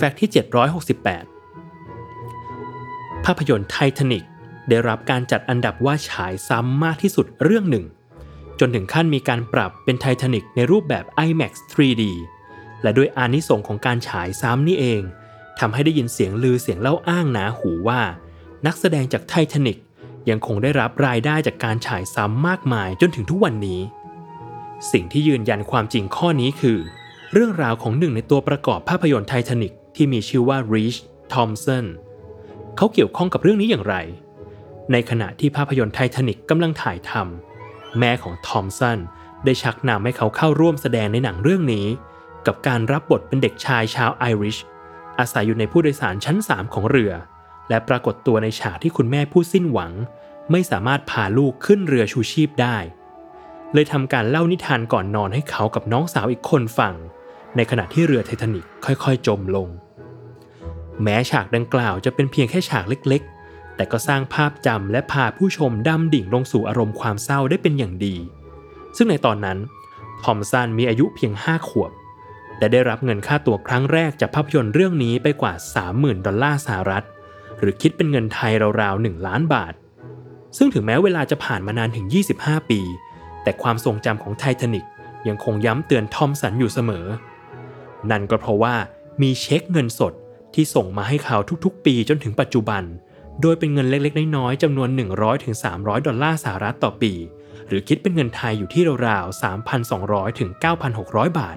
แฟกต์ที่ 768 ภาพยนตร์ไททานิกได้รับการจัดอันดับว่าฉายซ้ำมากที่สุดเรื่องหนึ่ง จนถึงขั้นมีการปรับเป็นไททานิกในรูปแบบ IMAX 3D และด้วยอานิสงของการฉายซ้ำนี่เองทำให้ได้ยินเสียงลือเสียงเล่าอ้างหนาหูว่า นักแสดงจากไททานิกยังคงได้รับรายได้จากการฉายซ้ำมากมายจนถึงทุกวันนี้ สิ่งที่ยืนยันความจริงข้อนี้คือ เรื่องราวของหนึ่งในตัวประกอบภาพยนตร์ไททานิก ที่มีชื่อว่า Reach Thompson เขาเกี่ยวข้องกับเรื่องนี้อย่างไร ในขณะที่ภาพยนตร์ไททานิกกำลังถ่ายทำแม่ของทอมสันได้ชักนำให้เขาเข้าร่วมแสดงในหนังเรื่องนี้ กับการรับบทเป็นเด็กชายชาวไอริชอาศัยอยู่ในผู้โดยสารชั้น 3 ของเรือ และปรากฏตัวในฉากที่คุณแม่ผู้สิ้นหวัง ไม่สามารถพาลูกขึ้นเรือชูชีพได้ เลยทำการเล่านิทานก่อนนอนให้เขากับน้องสาวอีกคนฟัง ในขณะที่เรือไททานิกค่อยๆ จมลง แม้ฉากดังกล่าวจะเป็นเพียงแค่ฉากเล็กๆ แต่ก็สร้างภาพจำและพาผู้ชมดำดิ่งลงสู่อารมณ์ความเศร้าได้เป็นอย่างดี ซึ่งในตอนนั้น ทอมสันมีอายุเพียง 5 ขวบ และได้รับเงินค่าตัวครั้งแรกจากภาพยนตร์เรื่องนี้ไปกว่า 30,000 ดอลลาร์สหรัฐ หรือคิดเป็นเงินไทยราวๆ 1 ล้านบาท ซึ่งถึงแม้เวลาจะผ่านมานานถึง 25 ปี แต่ความทรงจำของไททานิกยังคงย้ำเตือนทอมสันอยู่เสมอ นั่นก็เพราะว่ามีเช็คเงินสด ที่ส่งมาให้เขาทุกๆ ปีจนถึงปัจจุบัน โดยเป็นเงินเล็กๆ น้อยๆจำนวน 100-300 ดอลลาร์สหรัฐต่อปี หรือคิดเป็นเงินไทยอยู่ที่ราวๆ 3,200-9,600 บาท